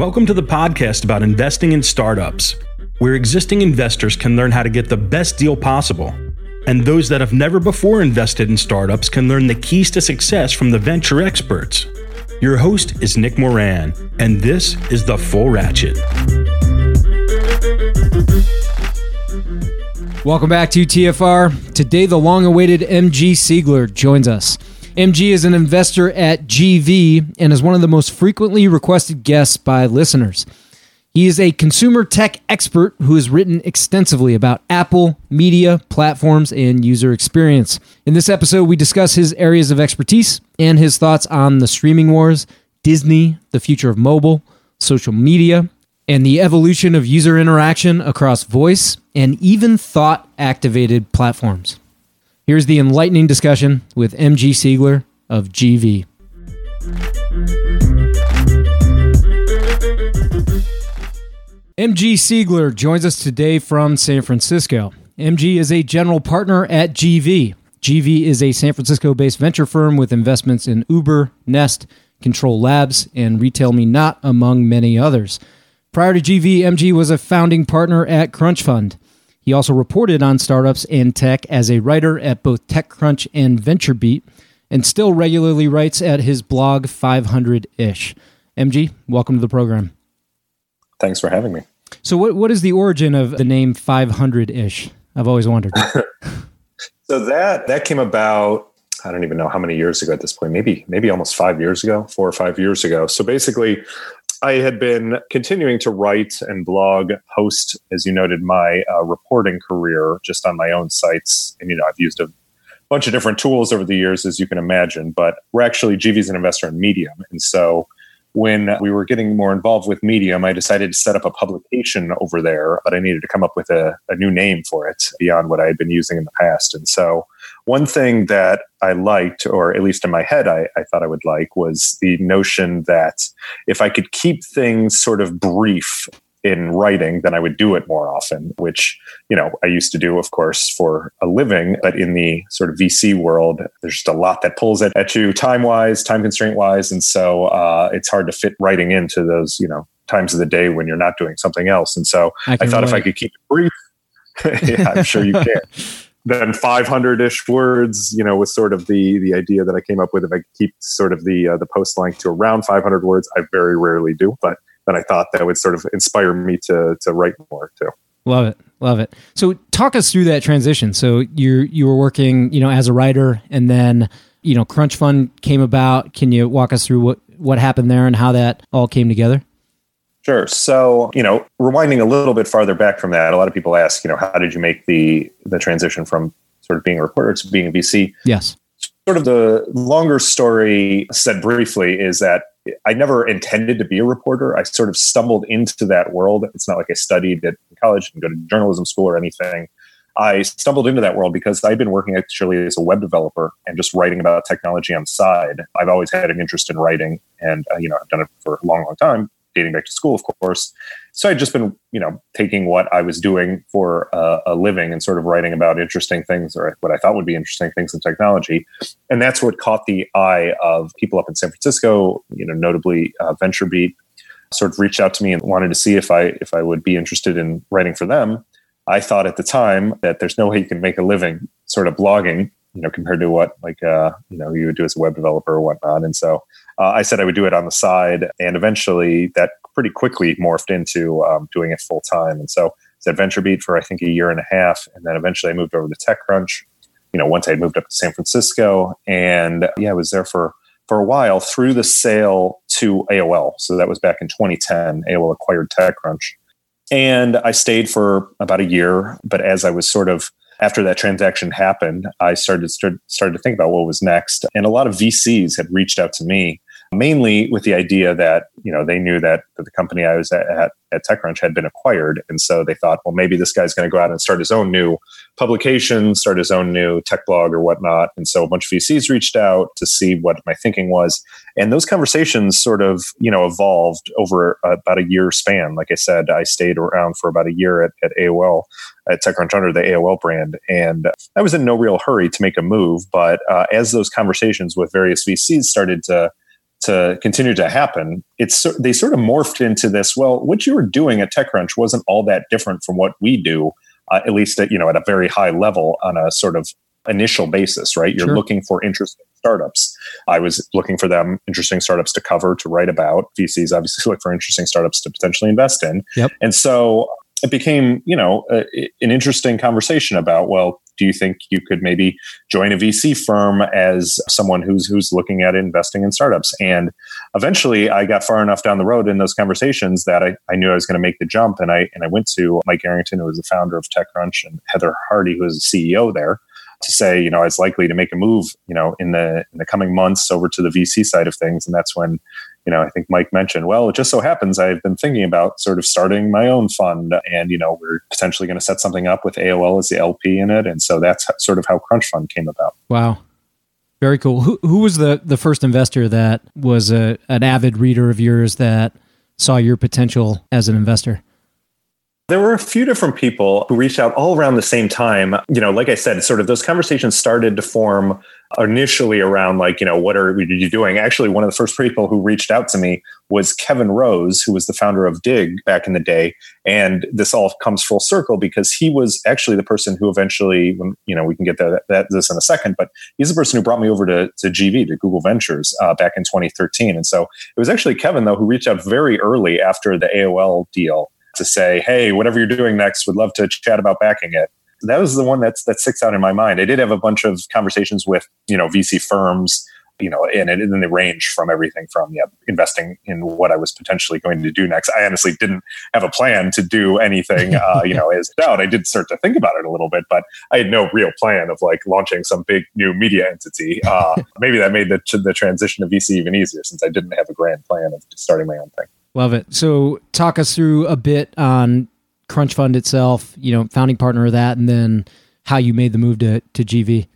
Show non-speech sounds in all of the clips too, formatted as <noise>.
Welcome to the podcast about investing in startups, where existing investors can learn how to get the best deal possible. And those that have never before invested in startups can learn the keys to success from the venture experts. Your host is Nick Moran, and this is The Full Ratchet. Welcome back to TFR. Today, the long awaited MG Siegler joins us. MG is an investor at GV and is one of the most frequently requested guests by listeners. He is a consumer tech expert who has written extensively about Apple, media, platforms, and user experience. In this episode, we discuss his areas of expertise and his thoughts on the streaming wars, Disney, the future of mobile, social media, and the evolution of user interaction across voice and even thought activated platforms. Here's the enlightening discussion with MG Siegler of GV. MG Siegler joins us today from San Francisco. MG is a general partner at GV. GV is a San Francisco based venture firm with investments in Uber, Nest, Control Labs, and RetailMeNot, among many others. Prior to GV, MG was a founding partner at Crunch Fund. He also reported on startups and tech as a writer at both TechCrunch and VentureBeat, and still regularly writes at his blog 500 ish. MG, welcome to the program. Thanks for having me. So, what, what is the origin of the name 500 ish? I've always wondered. <laughs> so that that came about I don't even know how many years ago at this point. Maybe maybe almost five years ago, four or five years ago. So basically, I had been continuing to write and blog, host, as you noted, my uh, reporting career just on my own sites. And, you know, I've used a bunch of different tools over the years, as you can imagine, but we're actually GV's an investor in Medium. And so when we were getting more involved with Medium, I decided to set up a publication over there, but I needed to come up with a, a new name for it beyond what I had been using in the past. And so one thing that I liked, or at least in my head, I, I, thought I would like, was the notion that if I could keep things sort of brief in writing, then I would do it more often, which, you know, I used to do, of course, for a living. But in the sort of VC world, there's just a lot that pulls it at you time wise, time constraint wise. And so uh, it's hard to fit writing into those, you know, times of the day when you're not doing something else. And so I, I thought relate. if I could keep it brief, <laughs> yeah, I'm sure you can. <laughs> then 500-ish words you know was sort of the the idea that i came up with. If i keep sort of the uh, the post length to around 500 words i very rarely do but then i thought that would sort of inspire me to to write more too. Love it. Love it. So talk us through that transition. So you you were working you know as a writer and then you know crunch fund came about. Can you walk us through what what happened there and how that all came together Sure. So, you know, rewinding a little bit farther back from that, a lot of people ask, you know, how did you make the the transition from sort of being a reporter to being a VC? Yes. Sort of the longer story said briefly is that I never intended to be a reporter. I sort of stumbled into that world. It's not like I studied at college and go to journalism school or anything. I stumbled into that world because I've been working actually as a web developer and just writing about technology on the side. I've always had an interest in writing, and uh, you know I've done it for a long, long time dating back to school, of course. So I'd just been, you know, taking what I was doing for a, a, living and sort of writing about interesting things or what I thought would be interesting things in technology. And that's what caught the eye of people up in San Francisco, you know, notably uh, VentureBeat, sort of reached out to me and wanted to see if I if I would be interested in writing for them. I thought at the time that there's no way you can make a living sort of blogging, you know, compared to what like uh, you know you would do as a web developer or whatnot. And so uh, I said I would do it on the side, and eventually that pretty quickly morphed into um, doing it full time. And so I was at VentureBeat for I think a year and a half, and then eventually I moved over to TechCrunch. You know, once I moved up to San Francisco, and yeah, I was there for for a while through the sale to AOL. So that was back in 2010. AOL acquired TechCrunch, and I stayed for about a year. But as I was sort of after that transaction happened, I started started, started to think about what was next, and a lot of VCs had reached out to me mainly with the idea that you know they knew that, that the company I was at, at, at TechCrunch had been acquired, and so they thought, well, maybe this guy's going to go out and start his own new publication, start his own new tech blog or whatnot. And so a bunch of VCs reached out to see what my thinking was, and those conversations sort of you know evolved over about a year span. Like I said, I stayed around for about a year at, at AOL at TechCrunch under the AOL brand. And I was in no real hurry to make a move. But uh, as those conversations with various VCs started to to continue to happen, it's they sort of morphed into this. Well, what you were doing at TechCrunch wasn't all that different from what we do, uh, at least at you know at a very high level on a sort of initial basis, right? You're sure. looking for interesting startups. I was looking for them interesting startups to cover, to write about. VCs obviously <laughs> look for interesting startups to potentially invest in. Yep. And so it became, you know, a, an interesting conversation about, well, do you think you could maybe join a VC firm as someone who's who's looking at investing in startups? And eventually, I got far enough down the road in those conversations that I, I knew I was going to make the jump, and I and I went to Mike Arrington, who was the founder of TechCrunch, and Heather Harde, who was the CEO there, to say, you know, I was likely to make a move, you know, in the in the coming months over to the VC side of things, and that's when you know, I think Mike mentioned, well, it just so happens I've been thinking about sort of starting my own fund and, you know, we're potentially going to set something up with AOL as the LP in it. And so that's sort of how Crunch Fund came about. Wow. Very cool. Who, who was the, the first investor that was a, an avid reader of yours that saw your potential as an investor? There were a few different people who reached out all around the same time. You know, like I said, sort of those conversations started to form initially around like, you know, what are you doing? Actually, one of the first people who reached out to me was Kevin Rose, who was the founder of Digg back in the day. And this all comes full circle because he was actually the person who eventually, you know, we can get that, that this in a second, but he's the person who brought me over to, to GV, to Google Ventures, uh, back in 2013. And so it was actually Kevin, though, who reached out very early after the AOL deal to say, hey, whatever you're doing next, would love to chat about backing it. That was the one that's that sticks out in my mind. I did have a bunch of conversations with you know VC firms, you know, and it and they range from everything from yeah, investing in what I was potentially going to do next. I honestly didn't have a plan to do anything, uh, you know, as <laughs> doubt. I did start to think about it a little bit, but I had no real plan of like launching some big new media entity. Uh, <laughs> maybe that made the the transition to VC even easier since I didn't have a grand plan of starting my own thing. Love it. So, talk us through a bit on Crunch Fund itself, you know, founding partner of that, and then how you made the move to, to GV.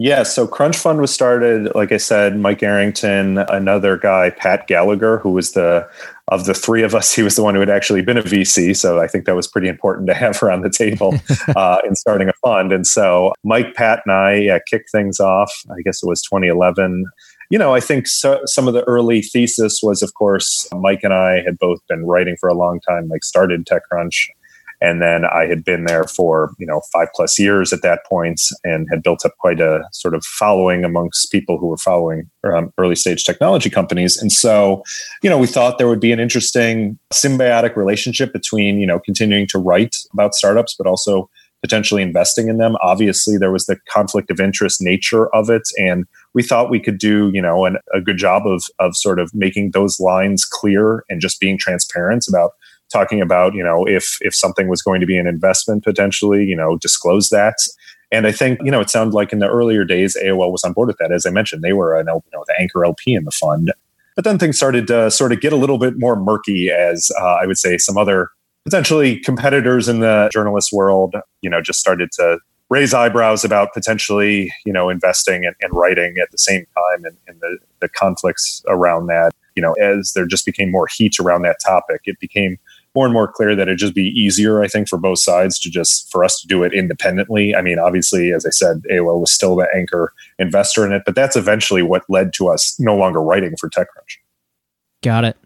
Yeah, so Crunch Fund was started, like I said, Mike Arrington, another guy, Pat Gallagher, who was the of the three of us, he was the one who had actually been a VC. So I think that was pretty important to have around the table <laughs> uh, in starting a fund. And so Mike, Pat, and I yeah, kicked things off. I guess it was 2011 you know, I think so, some of the early thesis was, of course, Mike and I had both been writing for a long time, like started TechCrunch. And then I had been there for, you know, five plus years at that point and had built up quite a sort of following amongst people who were following um, early stage technology companies. And so, you know, we thought there would be an interesting symbiotic relationship between, you know, continuing to write about startups, but also potentially investing in them. Obviously, there was the conflict of interest nature of it. And we thought we could do, you know, an, a good job of, of sort of making those lines clear and just being transparent about talking about, you know, if, if something was going to be an investment potentially, you know, disclose that. And I think, you know, it sounded like in the earlier days, AOL was on board with that. As I mentioned, they were an, you know, the anchor LP in the fund. But then things started to sort of get a little bit more murky as uh, I would say some other potentially competitors in the journalist world, you know, just started to raise eyebrows about potentially, you know, investing and, and writing at the same time and, and the, the conflicts around that. You know, as there just became more heat around that topic, it became more and more clear that it'd just be easier, I think, for both sides to just for us to do it independently. I mean, obviously, as I said, AOL was still the anchor investor in it, but that's eventually what led to us no longer writing for TechCrunch. Got it.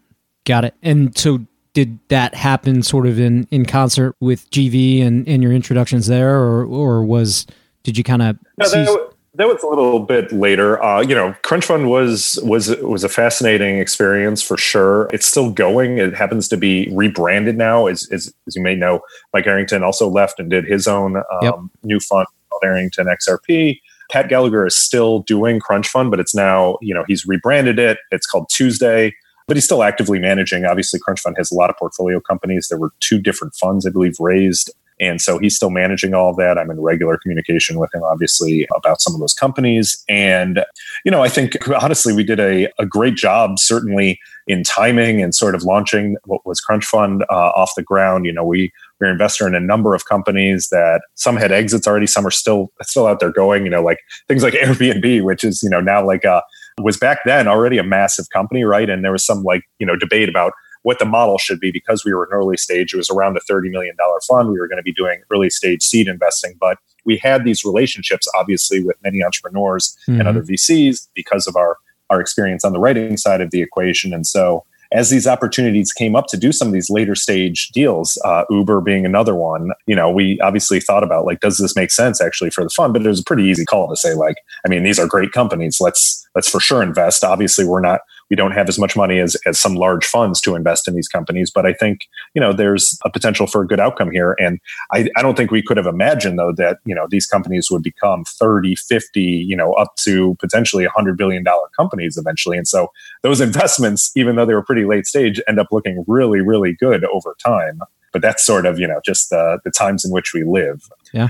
Got it. And so did that happen sort of in, in concert with GV and, and your introductions there, or or was did you kind of? No, that, that, was a little bit later. Uh, you know, Crunch Fund was was was a fascinating experience for sure. It's still going. It happens to be rebranded now, as as, as you may know. Mike Arrington also left and did his own um, yep. new fund called Arrington XRP. Pat Gallagher is still doing Crunch Fund, but it's now you know he's rebranded it. It's called Tuesday but he's still actively managing. Obviously, Crunch Fund has a lot of portfolio companies. There were two different funds, I believe, raised And so he's still managing all of that. I'm in regular communication with him, obviously, about some of those companies. And, you know, I think honestly, we did a, a great job, certainly in timing and sort of launching what was Crunch Fund uh, off the ground. You know, we we're investor in a number of companies that some had exits already, some are still still out there going. You know, like things like <laughs> Airbnb, which is you know now like a was back then already a massive company, right? And there was some like you know debate about what the model should be because we were an early stage. It was around a $30 million fund. We were going to be doing early stage seed investing, but we had these relationships, obviously, with many entrepreneurs mm-hmm. and other VCs because of our, our experience on the writing side of the equation. And so as these opportunities came up to do some of these later stage deals, uh, Uber being another one, you know, we obviously thought about like, does this make sense actually for the fund? But it was a pretty easy call to say, like, I mean, these are great companies. Let's let's for sure invest. Obviously, we're not we don't have as much money as, as some large funds to invest in these companies. But I think, you know, there's a potential for a good outcome here. And I, I don't think we could have imagined, though, that, you know, these companies would become 30, 50, you know, up to potentially $100 billion companies eventually. And so those <laughs> investments, even though they were pretty late stage, end up looking really, really good over time. But that's sort of, you know, just the, the times in which we live. Yeah.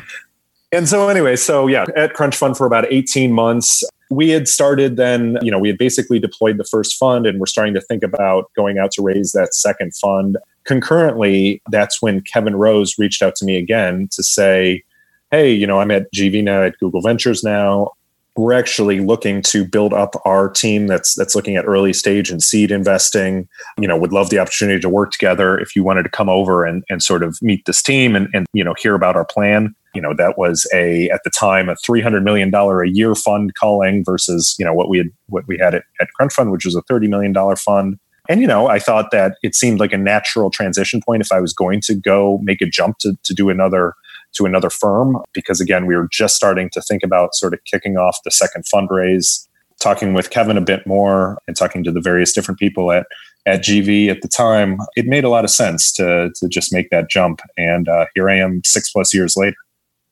And so, anyway, so yeah, at Crunch Fund for about 18 months, we had started then, you know, we had basically deployed the first fund and we're starting to think about going out to raise that second fund. Concurrently, that's when Kevin Rose reached out to me again to say, Hey, you know, I'm at GV now at Google Ventures now. We're actually looking to build up our team that's that's looking at early stage and seed investing. You know, would love the opportunity to work together. If you wanted to come over and, and sort of meet this team and, and you know hear about our plan, you know that was a at the time a 300 million dollar a year fund calling versus you know what we had what we had at, at crunch fund which was a 30 million dollar fund and you know i thought that it seemed like a natural transition point if i was going to go make a jump to, to do another to another firm because again we were just starting to think about sort of kicking off the second fundraise talking with kevin a bit more and talking to the various different people at at GV at the time, it made a lot of sense to to just make that jump. And uh, here I am, six plus years later.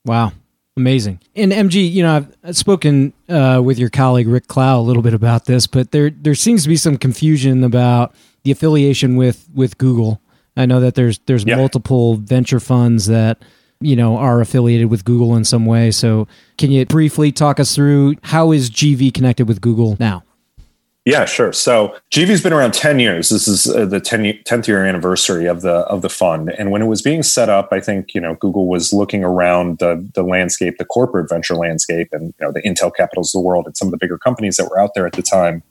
Wow. Amazing. And MG, you know, I've spoken uh, with your colleague Rick Klau a little bit about this, but there there seems to be some confusion about the affiliation with with Google. I know that there's there's yeah. multiple venture funds that you know are affiliated with Google in some way. So, can you briefly talk us through how is GV connected with Google now? Yeah, sure. So GV's been around 10 years. This is uh, the 10, 10th year anniversary of the of the fund. And when it was being set up, I think, you know, Google was looking around the the landscape, the corporate venture landscape and, you know, the Intel capitals of the world and some of the bigger companies that were out there at the time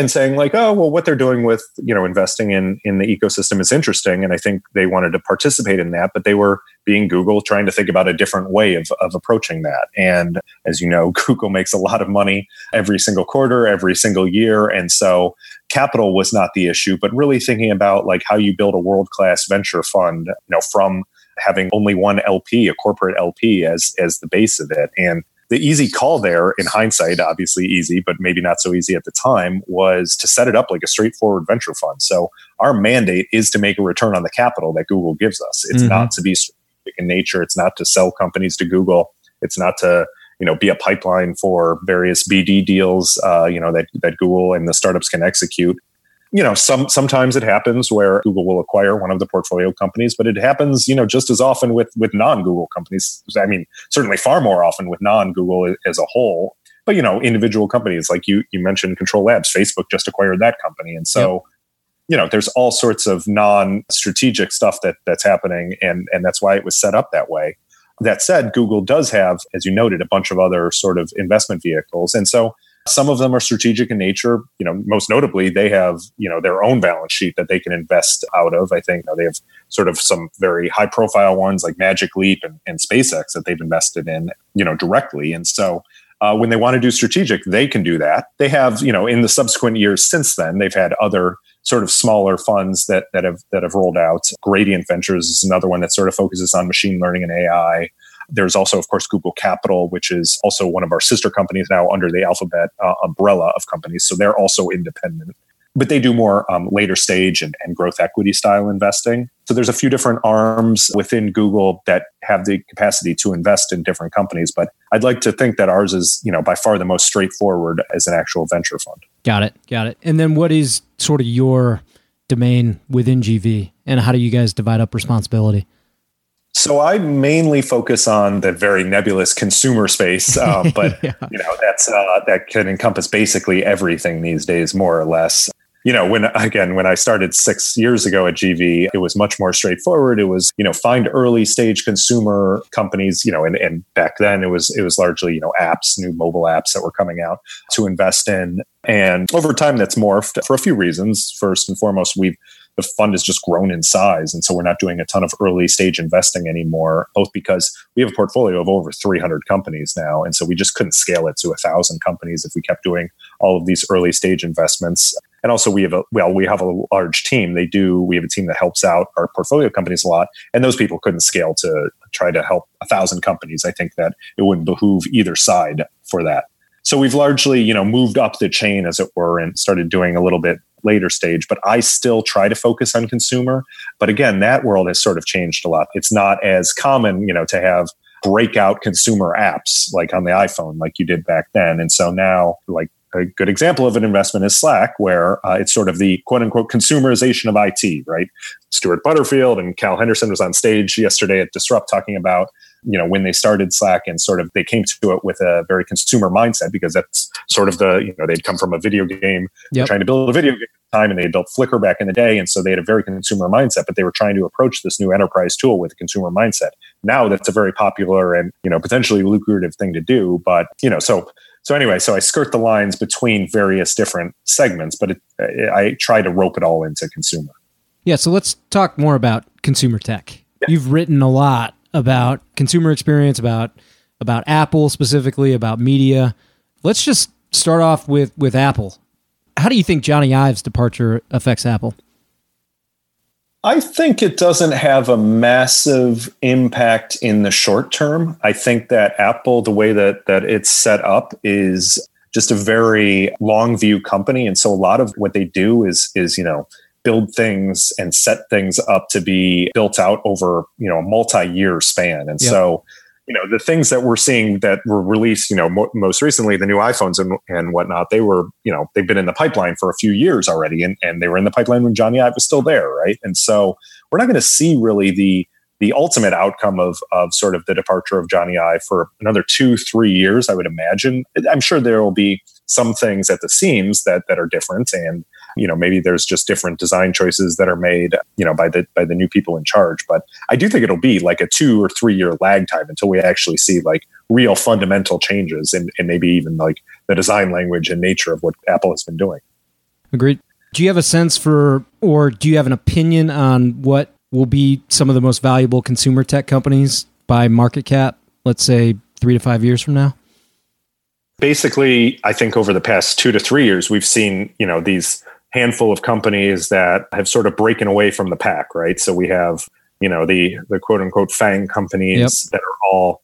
and saying like oh well what they're doing with you know investing in in the ecosystem is interesting. And i think they wanted to participate in that but they were being google trying to think about a different way of, of approaching that. And as you know <laughs> google makes a lot of money every single quarter every single year. And so capital was not the issue but really thinking about like how you build a world class venture fund you know from having only one lp a corporate lp as as the base of it. And the easy call there in hindsight, obviously easy, but maybe not so easy at the time, was to set it up like a straightforward venture fund. So our mandate is to make a return on the capital that Google gives us. It's mm-hmm. not to be strategic in nature. It's not to sell companies to Google. It's not to you know be a pipeline for various BD deals uh, you know that that Google and the startups can execute you know, some sometimes it happens where Google will acquire one of the portfolio companies, but it happens, you know, just as often with with non-Google companies. I mean, certainly far more often with non-Google as a whole. But you know, individual companies like you you mentioned Control Labs, Facebook just acquired that company, and so. Yep. You know, there's all sorts of non-strategic stuff that that's happening, and and that's why it was set up that way. That said, Google does have, as you noted, a bunch of other sort of investment vehicles, and so some of them are strategic in nature. You know, most notably, they have you know their own balance sheet that they can invest out of. I think you know, they have sort of some very high profile ones like Magic Leap and, and SpaceX that they've invested in, you know, directly. And so uh, when they want to do strategic, they can do that. They have, you know, in the subsequent years since then, they've had other sort of smaller funds that that have that have rolled out. Gradient Ventures is another one that sort of focuses on machine learning and AI. There's also, of course, Google Capital, which is also one of our sister companies now under the Alphabet uh, umbrella of companies. So they're also independent, but they do more um, later stage and, and growth equity style investing. So there's a few different arms within Google that have the capacity to invest in different companies. But I'd like to think that ours is, you know, by far the most straightforward as an actual venture fund. Got it. Got it. And then what is sort of your domain within GV and how do you guys divide up responsibility? So I mainly focus on the very nebulous consumer space, uh, <laughs> but yeah. you know that's uh, that can encompass basically everything these days, more or less. You know when again when i started six years ago at gv it was much more straightforward. It was you know find early stage consumer companies you know and, and back then it was it was largely you know apps new mobile apps that were coming out to invest in. And over time that's morphed for a few reasons. First and foremost we've the fund has just grown in size. And so we're not doing a ton of early stage investing anymore, both because we have a portfolio of over 300 companies now. And so we just couldn't scale it to a thousand companies if we kept doing all of these early stage investments. And also we have a, well, we have a large team. They do, we have a team that helps out our portfolio companies a lot. And those people couldn't scale to try to help a thousand companies. I think that it wouldn't behoove either side for that. So we've largely, you know, moved up the chain as it were and started doing a little bit later stage, but I still try to focus on consumer. But again, that world has sort of changed a lot. It's not as common, you know, to have breakout consumer apps like on the iPhone, like you did back then. And so now, like a good example of an investment is Slack, where uh, it's sort of the quote unquote consumerization of IT, right? Stuart Butterfield and Cal Henderson was on stage yesterday at Disrupt talking about you know when they started slack and sort of they came to it with a very consumer mindset because that's sort of the you know they'd come from a video game yep. trying to build a video game time and they built flickr back in the day and so they had a very consumer mindset but they were trying to approach this new enterprise tool with a consumer mindset now that's a very popular and you know potentially lucrative thing to do but you know so so anyway so i skirt the lines between various different segments but it, i try to rope it all into consumer yeah so let's talk more about consumer tech yeah. you've written a lot about consumer experience, about about Apple specifically, about media. Let's just start off with with Apple. How do you think Jony Ive's departure affects Apple? I think it doesn't have a massive impact in the short term. I think that Apple, the way that that it's set up, is just a very long view company, and so a lot of what they do is is you know build things and set things up to be built out over you know a multi-year span. And yep. so you know the things that we're seeing that were released you know mo- most recently the new iphones and, and whatnot they were you know they've been in the pipeline for a few years already and, and they were in the pipeline when jony ive was still there right? And so we're not going to see really the the ultimate outcome of of sort of the departure of jony ive for another two three years i would imagine. I'm sure there will be some things at the seams that that are different and you know maybe there's just different design choices that are made you know by the by the new people in charge. But i do think it'll be like a two or three year lag time until we actually see like real fundamental changes and, and maybe even like the design language and nature of what apple has been doing. Agreed. Do you have a sense for or do you have an opinion on what will be some of the most valuable consumer tech companies by market cap let's say three to five years from now? Basically i think over the past two to three years we've seen you know these handful of companies that have sort of breaking away from the pack, right? So we have, you know, the the quote unquote FANG companies yep. that are all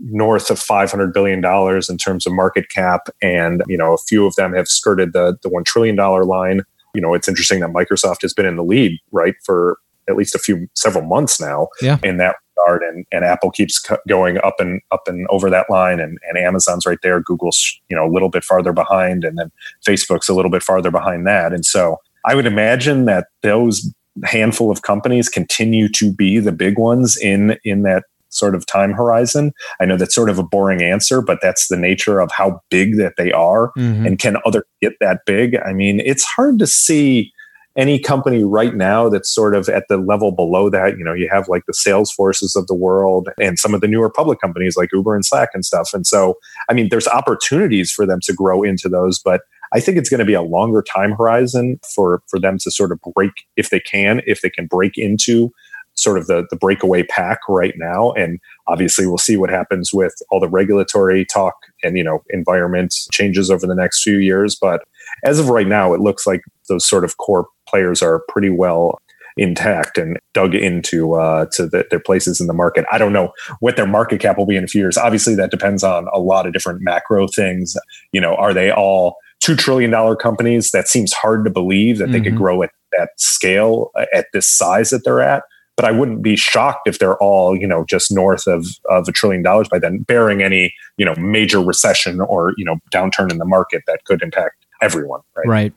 north of 500 billion dollars in terms of market cap and you know a few of them have skirted the the 1 trillion dollar line you know it's interesting that microsoft has been in the lead right for at least a few several months now yeah. in that regard and, and apple keeps going up and up and over that line and, and amazon's right there google's you know a little bit farther behind and then facebook's a little bit farther behind that and so i would imagine that those handful of companies continue to be the big ones in in that sort of time horizon. I know that's sort of a boring answer, but that's the nature of how big that they are. Mm-hmm. And can other get that big? I mean, it's hard to see any company right now that's sort of at the level below that, you know, you have like the Salesforces of the world and some of the newer public companies like Uber and Slack and stuff. And so, I mean, there's opportunities for them to grow into those, but I think it's going to be a longer time horizon for for them to sort of break if they can, if they can break into sort of the the breakaway pack right now and obviously we'll see what happens with all the regulatory talk and you know environment changes over the next few years but as of right now it looks like those sort of core players are pretty well intact and dug into uh, to the, their places in the market. I don't know what their market cap will be in a few years. Obviously, that depends on a lot of different macro things. You know, are they all two trillion dollar companies? That seems hard to believe that mm-hmm. they could mm-hmm. grow at that scale uh, at this size that they're at. But I wouldn't be shocked if they're all, you know, just north of, of a trillion dollars by then, bearing any, you know, major recession or, you know, downturn in the market that could impact everyone. Right. Right.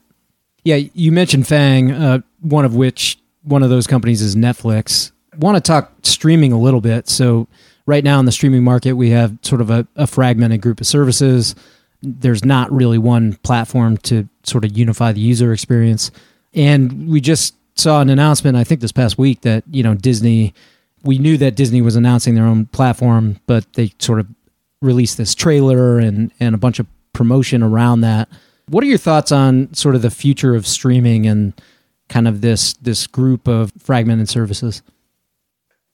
Yeah, you mentioned Fang, uh, one of which one of those companies is Netflix. Want to talk streaming a little bit. So, right now in the streaming market, we have sort of a, a fragmented group of services. There's not really one platform to sort of unify the user experience. And we just saw an announcement, I think this past week, that, you know, Disney, we knew that Disney was announcing their own platform, but they sort of released this trailer and, and a bunch of promotion around that. What are your thoughts on sort of the future of streaming and kind of this this group of fragmented services?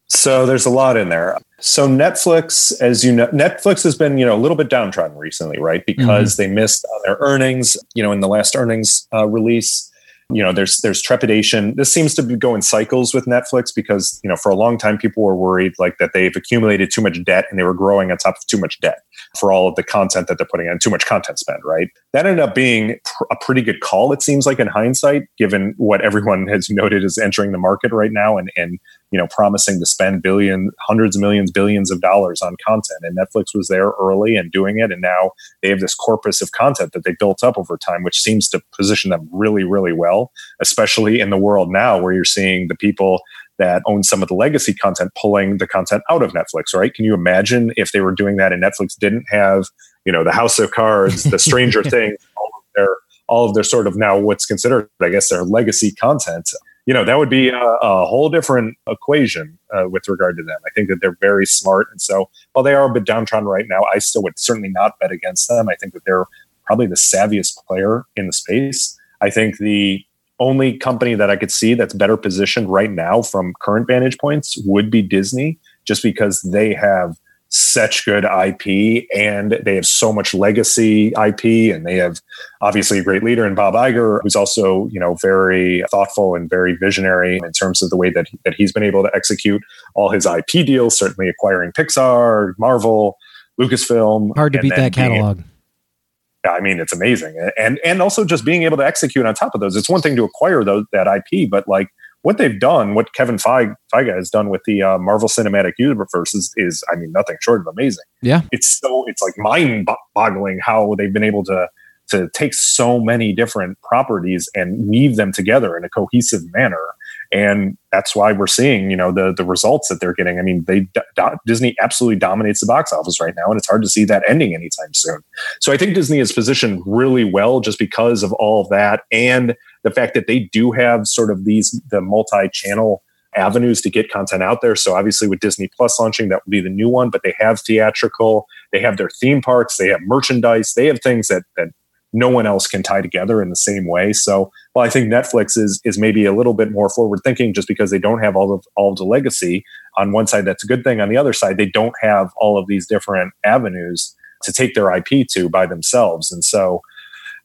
So there's a lot in there. So Netflix, as you know, Netflix has been you know a little bit downtrodden recently, right? Because mm-hmm. they missed on their earnings. You know, in the last earnings uh, release, you know there's there's trepidation. This seems to go in cycles with netflix because you know for a long time people were worried like that they've accumulated too much debt and they were growing on top of too much debt for all of the content that they're putting in too much content spend right? That ended up being pr- a pretty good call it seems like in hindsight given what everyone has <laughs> noted is entering the market right now and and you know promising to spend billion hundreds hundreds of millions billions of dollars on content. And netflix was there early and doing it. And now they have this corpus of content that they built up over time which seems to position them really really well especially in the world now where you're seeing the people that own some of the legacy content pulling the content out of netflix right? Can you imagine if they were doing that and netflix didn't have you know the house of cards the stranger <laughs> things all of their all of their sort of now what's considered i guess their legacy content you know, that would be a, a whole different equation uh, with regard to them. I think that they're very smart. And so while they are a bit downtrodden right now, I still would certainly not bet against them. I think that they're probably the savviest player in the space. I think the only company that I could see that's better positioned right now from current vantage points would be Disney, just because they have such good IP and they have so much legacy IP and they have obviously a great leader in Bob Iger who's also you know very thoughtful and very visionary in terms of the way that that he's been able to execute all his IP deals certainly acquiring Pixar Marvel Lucasfilm hard to beat that catalog being, I mean, it's amazing, and and also just being able to execute on top of those. It's one thing to acquire those that IP, but like what they've done, what Kevin Feige, Feige has done with the uh, Marvel Cinematic Universe is, is, I mean, nothing short of amazing. Yeah, it's so it's like mind-boggling how they've been able to to take so many different properties and weave them together in a cohesive manner. And that's why we're seeing, you know, the the results that they're getting. I mean, they do, Disney absolutely dominates the box office right now, and it's hard to see that ending anytime soon. So I think Disney is positioned really well just because of all of that, and the fact that they do have sort of these the multi-channel avenues to get content out there. So obviously with Disney Plus launching, that will be the new one, but they have theatrical, they have their theme parks, they have merchandise, they have things that that no one else can tie together in the same way. So while I think Netflix is is maybe a little bit more forward thinking just because they don't have all of all of the legacy on one side, that's a good thing. On the other side, they don't have all of these different avenues to take their IP to by themselves. And so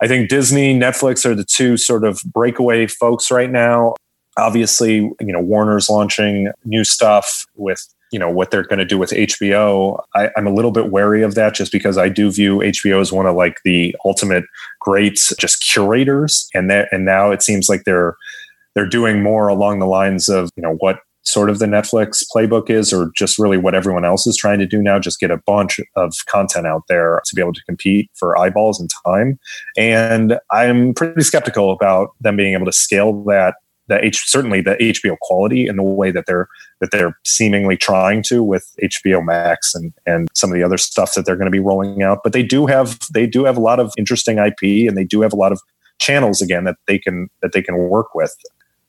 I think Disney, Netflix are the two sort of breakaway folks right now. Obviously, you know, Warner's launching new stuff with you know what they're going to do with HBO. I, am a little bit wary of that just because I do view HBO as one of like the ultimate greats, just curators, and that and now it seems like they're they're doing more along the lines of you know what sort of the Netflix playbook is, or just really what everyone else is trying to do now. Just get a bunch of content out there to be able to compete for eyeballs and time. And I'm pretty skeptical about them being able to scale that the H certainly the HBO quality in the way that they're that they're seemingly trying to with HBO Max and and some of the other stuff that they're going to be rolling out. But they do have they do have a lot of interesting IP and they do have a lot of channels again that they can that they can work with.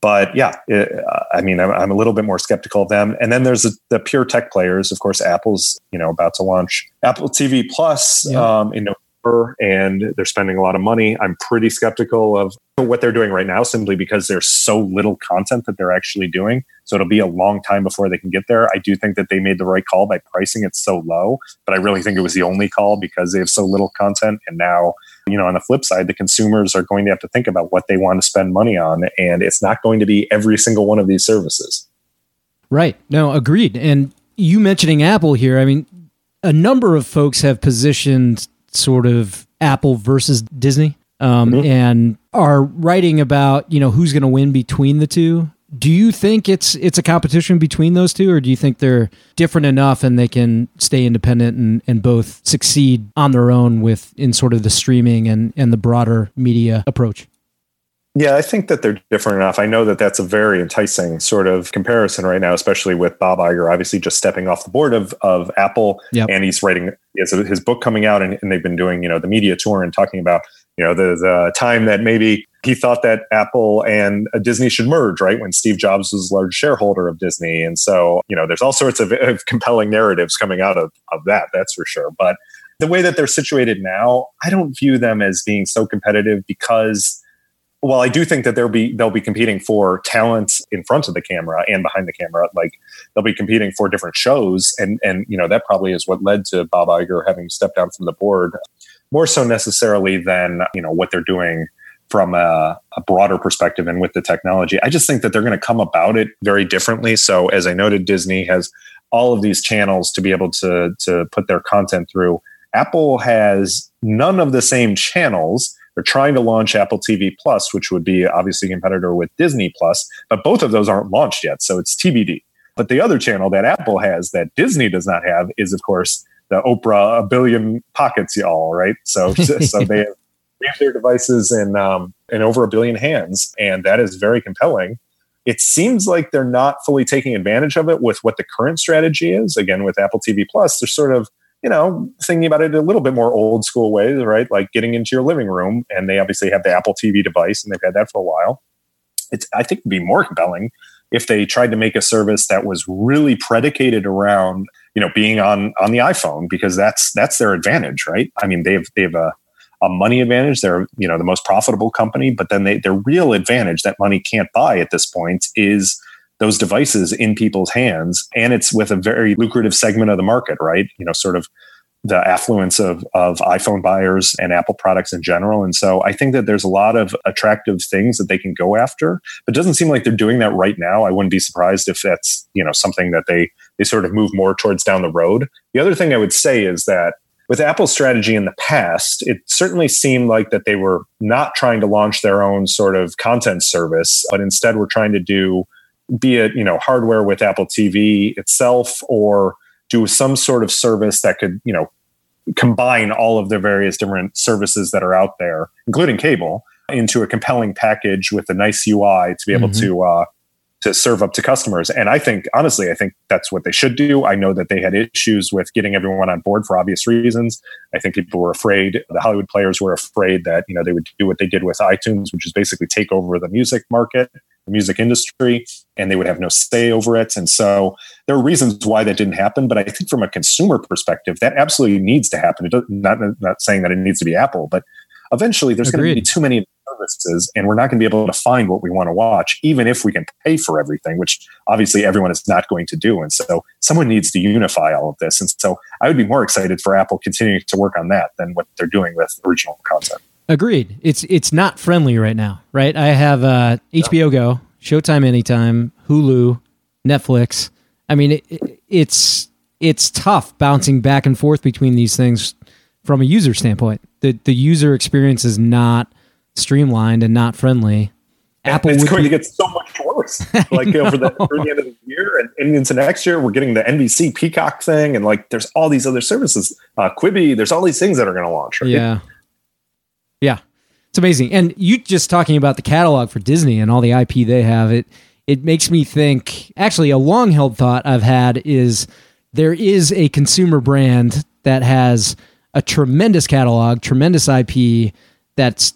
But yeah, it, I mean, I'm, I'm, a little bit more skeptical of them. And then there's the, the, pure tech players. Of course, Apple's you know about to launch Apple TV Plus yeah. um, in November, and they're spending a lot of money. I'm pretty skeptical of what they're doing right now, simply because there's so little content that they're actually doing. So it'll be a long time before they can get there. I do think that they made the right call by pricing it so low, but I really think it was the only call because they have so little content, and now you know, on the flip side, the consumers are going to have to think about what they want to spend money on, and it's not going to be every single one of these services. Right. No, agreed. And you mentioning Apple here, I mean, a number of folks have positioned sort of Apple versus Disney um, mm-hmm. and are writing about, you know, who's going to win between the two do you think it's it's a competition between those two or do you think they're different enough and they can stay independent and, and both succeed on their own with in sort of the streaming and, and the broader media approach Yeah, I think that they're different enough. I know that that's a very enticing sort of comparison right now, especially with Bob Iger obviously just stepping off the board of, of Apple. Yep. And he's writing he his book coming out, and, and they've been doing, you know, the media tour and talking about, you know, the, the time that maybe he thought that Apple and uh, Disney should merge, right? When Steve Jobs was a large shareholder of Disney. And so, you know, there's all sorts of, of compelling narratives coming out of, of that, that's for sure. But the way that they're situated now, I don't view them as being so competitive because well, I do think that they'll be they'll be competing for talent in front of the camera and behind the camera. Like they'll be competing for different shows, and and you know that probably is what led to Bob Iger having stepped down from the board, more so necessarily than you know what they're doing from a, a broader perspective and with the technology. I just think that they're going to come about it very differently. So as I noted, Disney has all of these channels to be able to to put their content through. Apple has none of the same channels they're trying to launch Apple TV Plus, which would be obviously a competitor with Disney Plus, but both of those aren't launched yet, so it's TBD. But the other channel that Apple has that Disney does not have is, of course, the Oprah a billion pockets, y'all, right? So, <laughs> so they have their devices in um, in over a billion hands, and that is very compelling. It seems like they're not fully taking advantage of it with what the current strategy is. Again, with Apple TV Plus, they're sort of you know, thinking about it a little bit more old school ways, right? Like getting into your living room, and they obviously have the Apple TV device, and they've had that for a while. It's I think it'd be more compelling if they tried to make a service that was really predicated around you know being on on the iPhone because that's that's their advantage, right? I mean, they've they've a a money advantage. They're you know the most profitable company, but then they, their real advantage that money can't buy at this point is those devices in people's hands and it's with a very lucrative segment of the market right? You know sort of the affluence of, of iphone buyers and apple products in general. And so i think that there's a lot of attractive things that they can go after but it doesn't seem like they're doing that right now. I wouldn't be surprised if that's you know something that they they sort of move more towards down the road. The other thing i would say is that with Apple's strategy in the past, it certainly seemed like that they were not trying to launch their own sort of content service, but instead were trying to do be it you know hardware with Apple TV itself or do some sort of service that could you know combine all of the various different services that are out there, including cable, into a compelling package with a nice UI to be able mm-hmm. to uh, to serve up to customers. And I think, honestly, I think that's what they should do. I know that they had issues with getting everyone on board for obvious reasons. I think people were afraid, the Hollywood players were afraid that, you know, they would do what they did with iTunes, which is basically take over the music market, the music industry, and they would have no say over it. And so there are reasons why that didn't happen. But I think from a consumer perspective, that absolutely needs to happen. It does, not, not saying that it needs to be Apple, but eventually there's going to be too many services and we're not going to be able to find what we want to watch even if we can pay for everything which obviously everyone is not going to do and so someone needs to unify all of this and so i would be more excited for apple continuing to work on that than what they're doing with original content agreed it's it's not friendly right now right i have uh, hbo go showtime anytime hulu netflix i mean it, it's it's tough bouncing back and forth between these things from a user standpoint the the user experience is not streamlined and not friendly. Apple it's going be- to get so much worse. <laughs> Like over the, the end of the year and, and, into next year, we're getting the NBC Peacock thing, and like there's all these other services, uh, Quibi. There's all these things that are going to launch. Right? Yeah, yeah, it's amazing. And you just talking about the catalog for Disney and all the IP they have it. It makes me think. Actually, a long held thought I've had is there is a consumer brand that has a tremendous catalog, tremendous IP that's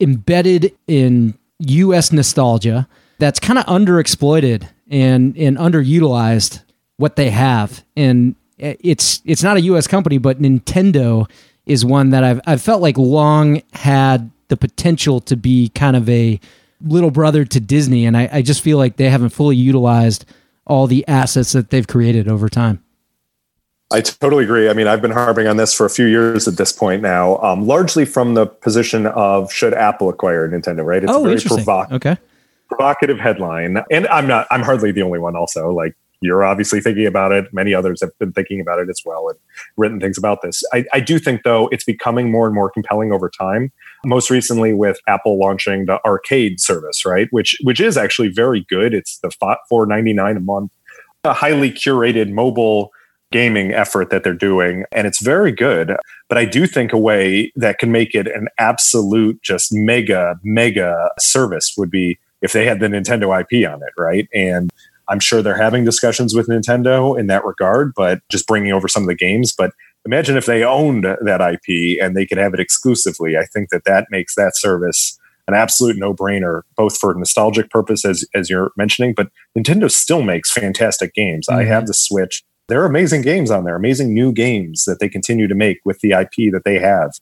embedded in US nostalgia that's kind of underexploited and and underutilized what they have and eh, it's it's not a US company but Nintendo is one that I've I've felt like long had the potential to be kind of a little brother to Disney and I, I just feel like they haven't fully utilized all the assets that they've created over time. I totally agree. I mean, I've been harping on this for a few years at this point now, um, largely from the position of should Apple acquire Nintendo, right? It's oh, a very provo- okay. provocative headline. And I'm not, I'm hardly the only one also. Like you're obviously thinking about it. Many others have been thinking about it as well and written things about this. I, I do think, though, it's becoming more and more compelling over time. Most recently, with Apple launching the arcade service, right? Which which is actually very good. It's the four ninety nine a month, a highly curated mobile gaming effort that they're doing, and it's very good. But I do think a way that can make it an absolute, just mega, mega service would be if they had the Nintendo IP on it, right? And I'm sure they're having discussions with Nintendo in that regard, but just bringing over some of the games. But imagine if they owned that IP and they could have it exclusively. I think that that makes that service an absolute no-brainer, both for nostalgic purpose, as as you're mentioning, but Nintendo still makes fantastic games. Mm-hmm. I have the Switch. There are amazing games on there, amazing new games that they continue to make with the IP that they have,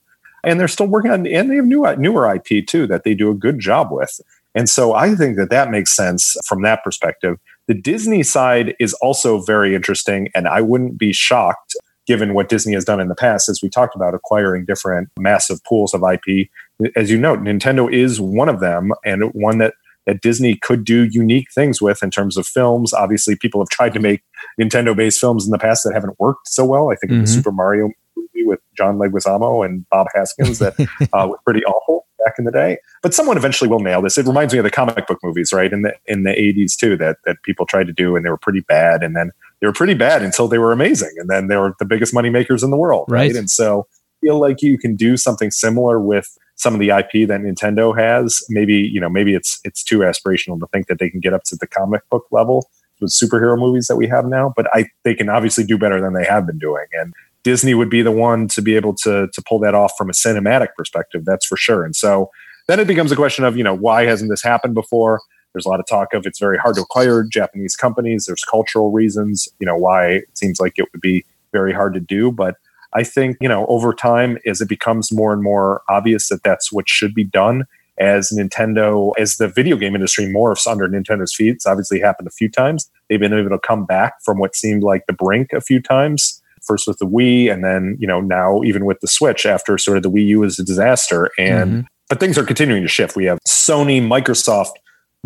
and they're still working on. And they have new newer IP too that they do a good job with. And so I think that that makes sense from that perspective. The Disney side is also very interesting, and I wouldn't be shocked given what Disney has done in the past, as we talked about acquiring different massive pools of IP. As you note, Nintendo is one of them, and one that that Disney could do unique things with in terms of films. Obviously, people have tried to make Nintendo based films in the past that haven't worked so well. I think mm-hmm. the Super Mario movie with John Leguizamo and Bob Hoskins that <laughs> uh, was pretty awful back in the day. But someone eventually will nail this. It reminds me of the comic book movies, right? In the in the eighties too, that that people tried to do and they were pretty bad. And then they were pretty bad until they were amazing. And then they were the biggest money makers in the world. Right. right? And so I feel like you can do something similar with some of the IP that Nintendo has. Maybe, you know, maybe it's it's too aspirational to think that they can get up to the comic book level with superhero movies that we have now, but I they can obviously do better than they have been doing. And Disney would be the one to be able to to pull that off from a cinematic perspective. That's for sure. And so then it becomes a question of you know why hasn't this happened before? There's a lot of talk of it's very hard to acquire Japanese companies. There's cultural reasons, you know, why it seems like it would be very hard to do. But I think you know over time, as it becomes more and more obvious that that's what should be done, as Nintendo, as the video game industry morphs under Nintendo's feet, it's obviously happened a few times. They've been able to come back from what seemed like the brink a few times first with the Wii, and then you know now even with the Switch after sort of the Wii U was a disaster. And mm-hmm. but things are continuing to shift. We have Sony, Microsoft,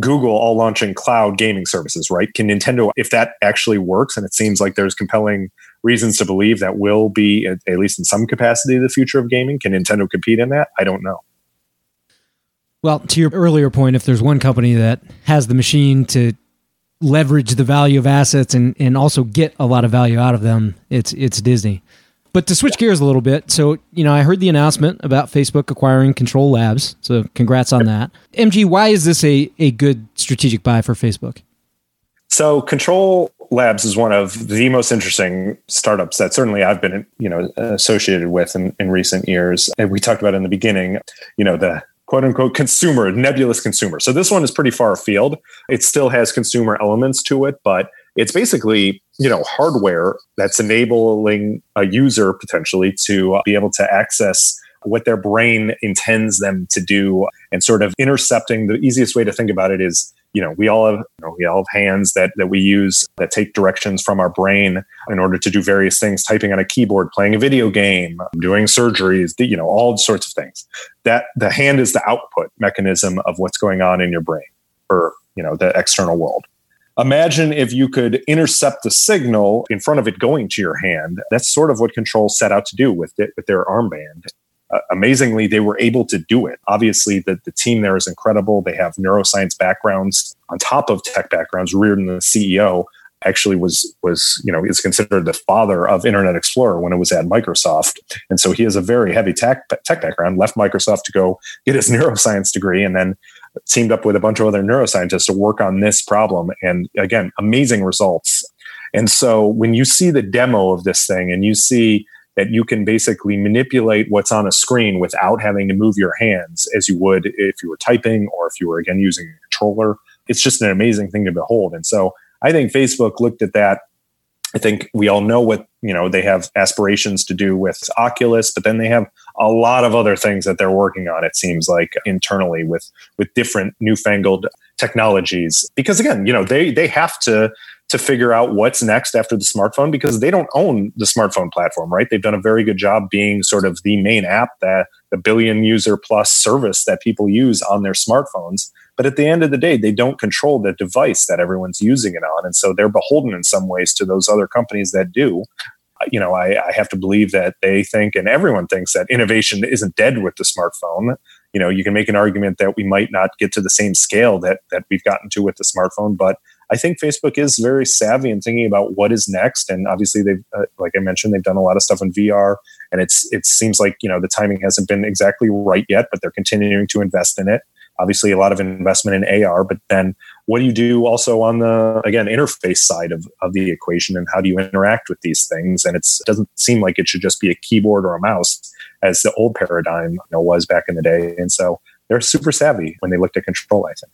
Google all launching cloud gaming services, right? Can Nintendo, if that actually works, and it seems like there's compelling reasons to believe that will be at, at least in some capacity the future of gaming, can Nintendo compete in that? I don't know. Well, to your earlier point, if there's one company that has the machine to leverage the value of assets and, and also get a lot of value out of them, it's it's Disney. But to switch gears a little bit, so you know, I heard the announcement about Facebook acquiring Control Labs. So congrats on that. MG, why is this a, a good strategic buy for Facebook? So Control Labs is one of the most interesting startups that certainly I've been, you know, associated with in, in recent years. And we talked about in the beginning, you know, the quote unquote consumer, nebulous consumer. So this one is pretty far afield. It still has consumer elements to it, but it's basically you know hardware that's enabling a user potentially to be able to access what their brain intends them to do and sort of intercepting the easiest way to think about it is you know we all have you know, we all have hands that that we use that take directions from our brain in order to do various things typing on a keyboard playing a video game doing surgeries you know all sorts of things. That the hand is the output mechanism of what's going on in your brain or, you know the external world. Imagine if you could intercept the signal in front of it going to your hand. That's sort of what control set out to do with it with their armband uh, amazingly, they were able to do it. Obviously, the, the team there is incredible. They have neuroscience backgrounds on top of tech backgrounds. Reardon, the CEO, actually was was you know is considered the father of Internet Explorer when it was at Microsoft, and so he has a very heavy tech tech background. Left Microsoft to go get his <laughs> neuroscience degree, and then teamed up with a bunch of other neuroscientists to work on this problem. And again, amazing results. And so when you see the demo of this thing, and you see that you can basically manipulate what's on a screen without having to move your hands as you would if you were typing or if you were again using a controller. It's just an amazing thing to behold. And so I think Facebook looked at that. I think we all know what, you know, they have aspirations to do with Oculus, but then they have a lot of other things that they're working on, it seems like internally with with different newfangled technologies. Because again, you know, they they have to to figure out what's next after the smartphone because they don't own the smartphone platform, right? They've done a very good job being sort of the main app that the billion user plus service that people use on their smartphones. But at the end of the day, they don't control the device that everyone's using it on. And so they're beholden in some ways to those other companies that do. You know, I, I have to believe that they think, and everyone thinks that innovation isn't dead with the smartphone you know you can make an argument that we might not get to the same scale that that we've gotten to with the smartphone but I think Facebook is very savvy in thinking about what is next. And obviously, they've, uh, like I mentioned, they've done a lot of stuff in VR, and it's it seems like you know the timing hasn't been exactly right yet, but they're continuing to invest in it. Obviously, a lot of investment in AR, but then what do you do also on the again interface side of, of the equation, and how do you interact with these things? And it doesn't seem like it should just be a keyboard or a mouse as the old paradigm you know, was back in the day. And so they're super savvy when they looked at control. I think.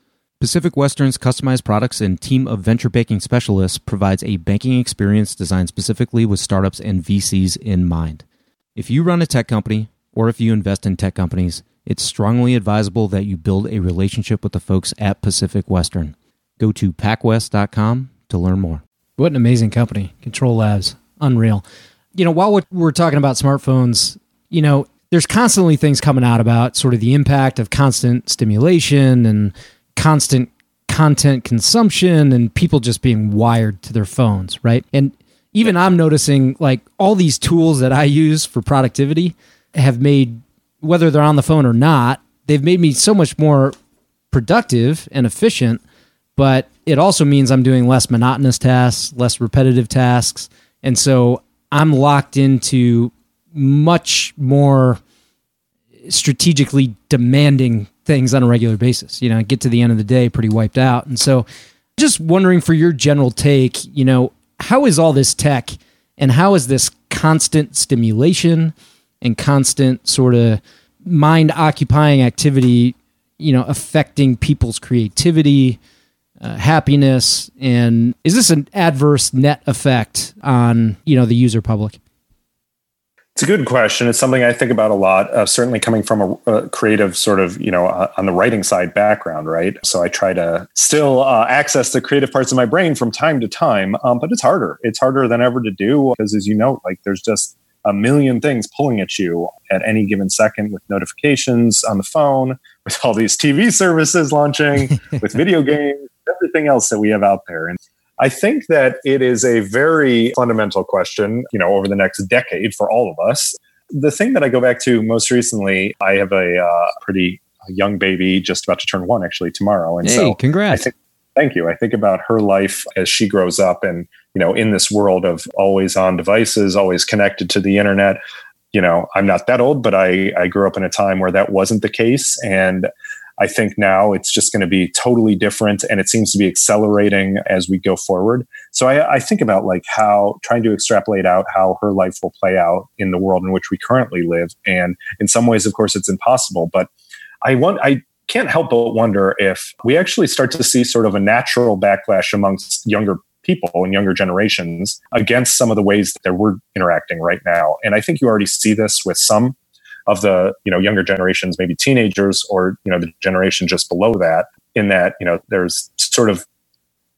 Pacific Western's customized products and team of venture banking specialists provides a banking experience designed specifically with startups and VCs in mind. If you run a tech company or if you invest in tech companies, it's strongly advisable that you build a relationship with the folks at Pacific Western. Go to pacwest.com to learn more. What an amazing company, Control Labs. Unreal. You know, while we're talking about smartphones, you know, there's constantly things coming out about sort of the impact of constant stimulation and constant content consumption and people just being wired to their phones, right? And even I'm noticing like all these tools that I use for productivity have made whether they're on the phone or not, they've made me so much more productive and efficient, but it also means I'm doing less monotonous tasks, less repetitive tasks, and so I'm locked into much more strategically demanding things on a regular basis. You know, get to the end of the day pretty wiped out. And so just wondering for your general take, you know, how is all this tech and how is this constant stimulation and constant sort of mind occupying activity, you know, affecting people's creativity, uh, happiness, and is this an adverse net effect on, you know, the user public? It's a good question. It's something I think about a lot. Uh, certainly, coming from a, a, creative sort of, you know, uh, on the writing side background, right? So I try to still uh, access the creative parts of my brain from time to time, um, but it's harder. It's harder than ever to do because, as you know, like there's just a million things pulling at you at any given second with notifications on the phone, with all these TV services launching, <laughs> with video games, everything else that we have out there, and I think that it is a very fundamental question, you know, over the next decade for all of us. The thing that I go back to most recently, I have a uh, pretty young baby just about to turn one actually tomorrow. And hey, so congrats. I think, thank you. I think about her life as she grows up and, you know, in this world of always on devices, always connected to the internet. You know, I'm not that old, but I, I grew up in a time where that wasn't the case. And I think now it's just going to be totally different and it seems to be accelerating as we go forward. So I, I, think about like how trying to extrapolate out how her life will play out in the world in which we currently live. And in some ways, of course, it's impossible, but I want, I can't help but wonder if we actually start to see sort of a natural backlash amongst younger people and younger generations against some of the ways that we're interacting right now. And I think you already see this with some of the you know younger generations, maybe teenagers or you know the generation just below that. In that you know there's sort of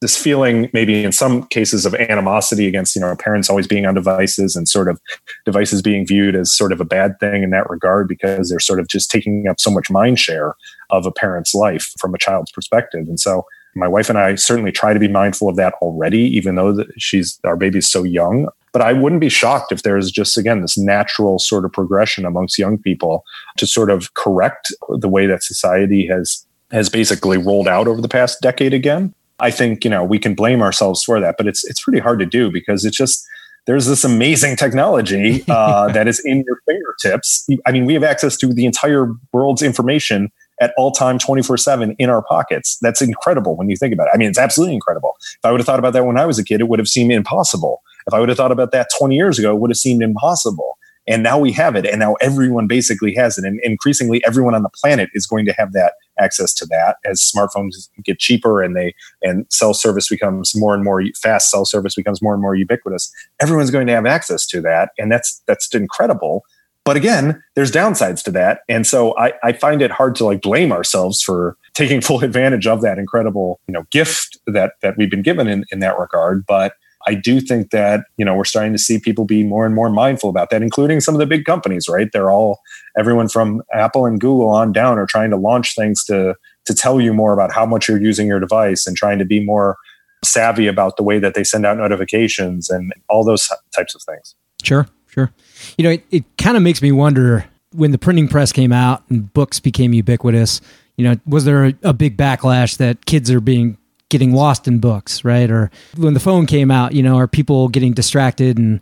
this feeling maybe in some cases of animosity against you know parents always being on devices and sort of devices being viewed as sort of a bad thing in that regard because they're sort of just taking up so much mind share of a parent's life from a child's perspective and so My wife and I certainly try to be mindful of that already, even though she's our baby's so young. But I wouldn't be shocked if there's just, again, this natural sort of progression amongst young people to sort of correct the way that society has has basically rolled out over the past decade again. I think, you know, we can blame ourselves for that, but it's it's pretty hard to do because it's just there's this amazing technology <laughs> uh, that is in your fingertips. I mean, we have access to the entire world's information at all time 24 7 in our pockets. That's incredible when you think about it. I mean, it's absolutely incredible. If I would have thought about that when I was a kid, it would have seemed impossible. If I would have thought about that 20 years ago, it would have seemed impossible. And now we have it. And now everyone basically has it. And increasingly, everyone on the planet is going to have that access to that as smartphones get cheaper and they and cell service becomes more and more fast cell service becomes more and more ubiquitous everyone's going to have access to that and that's that's incredible but again, there's downsides to that. And so I, I find it hard to like blame ourselves for taking <laughs> full advantage of that incredible, you know, gift that that we've been given in, in that regard. But I do think that, you know, we're starting to see people be more and more mindful about that, including some of the big companies, right? They're all everyone from Apple and Google on down are trying to launch things to to tell you more about how much you're using your device and trying to be more savvy about the way that they send out notifications and all those types of things. Sure. Sure. You know, it, it kind of makes me wonder when the printing press came out and books became ubiquitous, you know, was there a, a, big backlash that kids are being getting lost in books, right? Or when the phone came out, you know, are people getting distracted and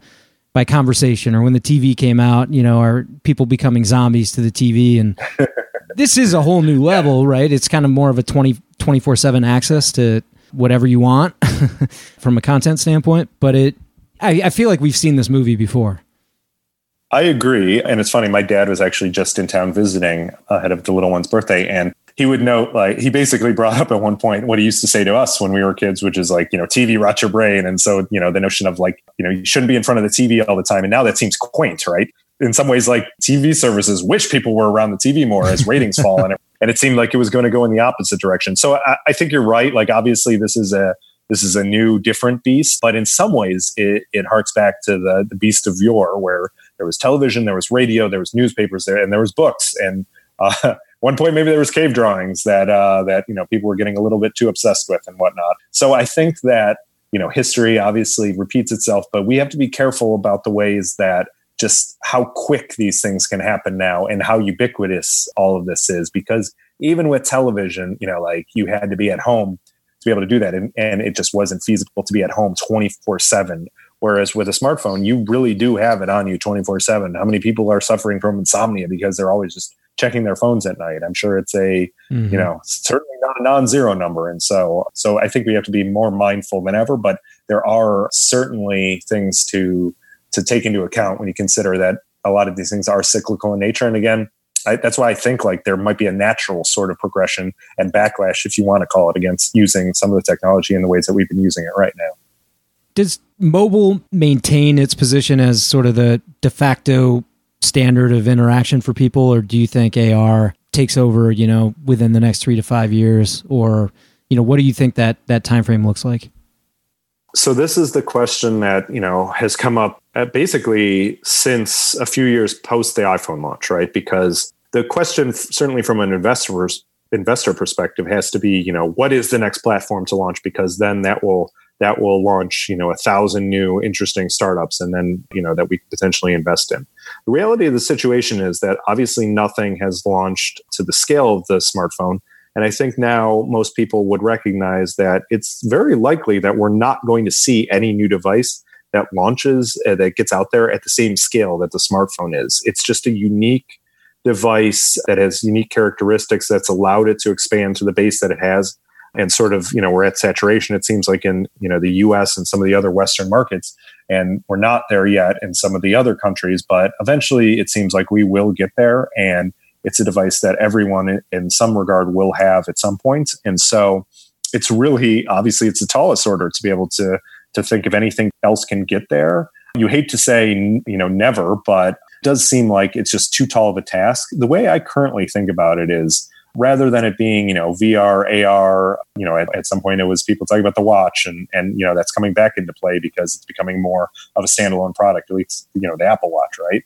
by conversation or when the TV came out, you know, are people becoming zombies to the TV and <laughs> this is a whole new level, right? It's kind of more of a 20 24/7 access to whatever you want <laughs> from a content standpoint, but it I, I feel like we've seen this movie before. I agree. And it's funny, my dad was actually just in town visiting ahead of the little one's birthday. And he would note, like, he basically brought up at one point what he used to say to us when we were kids, which is like, you know, TV rots your brain. And so, you know, the notion of like, you know, you shouldn't be in front of the TV all the time. And now that seems quaint, right? In some ways, like TV services wish people were around the TV more as ratings fall. And it, <laughs> and it seemed like it was going to go in the opposite direction. So I, I think you're right. Like, obviously, this is a, this is a new, different beast, but in some ways, it, it harks back to the, the beast of yore, where there was television, there was radio, there was newspapers there, and there was books. And uh, one point, maybe there was cave drawings that uh, that you know people were getting a little bit too obsessed with and whatnot. So I think that you know history obviously repeats itself, but we have to be careful about the ways that just how quick these things can happen now and how ubiquitous all of this is because even with television you know like you had to be at home to be able to do that and, and it just wasn't feasible to be at home 24 7 Whereas with a smartphone, you really do have it on you 24 7. How many people are suffering from insomnia because they're always just checking their phones at night? I'm sure it's a, mm-hmm. you know, certainly not a non zero number. And so, so I think we have to be more mindful than ever, but there are certainly things to, to take into account when you consider that a lot of these things are cyclical in nature. And again, I, that's why I think like there might be a natural sort of progression and backlash, if you want to call it, against using some of the technology in the ways that we've been using it right now does mobile maintain its position as sort of the de facto standard of interaction for people, or do you think AR takes over? You know, within the next three to five years, or you know, what do you think that that time frame looks like? So this is the question that you know has come up basically since a few years post the iPhone launch, right? Because the question, certainly from an investor's investor perspective, has to be, you know, what is the next platform to launch? Because then that will that will launch you know a thousand new interesting startups and then you know that we potentially invest in. The reality of the situation is that obviously nothing has launched to the scale of the smartphone. And i think now most people would recognize that it's very likely that we're not going to see any new device that launches uh, that gets out there at the same scale that the smartphone is. It's just a unique device that has unique characteristics that's allowed it to expand to the base that it has and sort of you know we're at saturation it seems like in you know the US and some of the other western markets and we're not there yet in some of the other countries but eventually it seems like we will get there and it's a device that everyone in some regard will have at some point and so it's really obviously it's the tallest order to be able to to think if anything else can get there. You hate to say you know never but it does seem like it's just too tall of a task. The way i currently think about it is rather than it being, you know, VR, AR, you know, at, at, some point it was people talking about the watch and, and, you know, that's coming back into play because it's becoming more of a standalone product, at least, you know, the Apple Watch, right?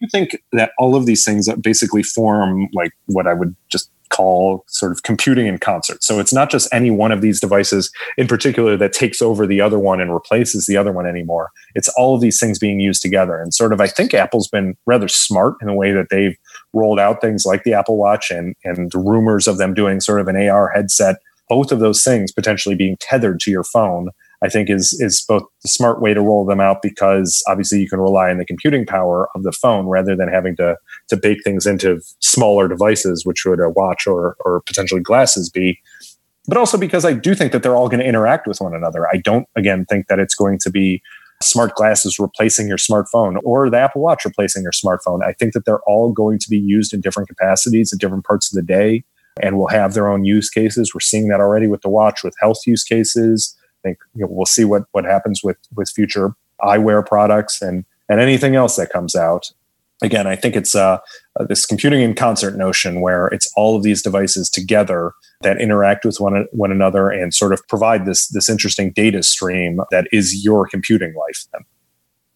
You think that all of these things basically form like what I would just call sort of computing in concert. So it's not just any one of these devices in particular that takes over the other one and replaces the other one anymore. It's all of these things being used together. And sort of, I think Apple's been rather smart in the way that they've rolled out things like the Apple Watch and, and rumors of them doing sort of an AR headset. Both of those things potentially being tethered to your phone I think is is both the smart way to roll them out because obviously you can rely on the computing power of the phone rather than having to to bake things into smaller devices, which would a watch or or potentially glasses be. But also because I do think that they're all going to interact with one another. I don't again think that it's going to be smart glasses replacing your smartphone or the Apple Watch replacing your smartphone. I think that they're all going to be used in different capacities at different parts of the day and will have their own use cases. We're seeing that already with the watch with health use cases I think you know, we'll see what what happens with with future eyewear products and and anything else that comes out. Again, I think it's uh, uh, this computing in concert notion where it's all of these devices together that interact with one one another and sort of provide this this interesting data stream that is your computing life. Then.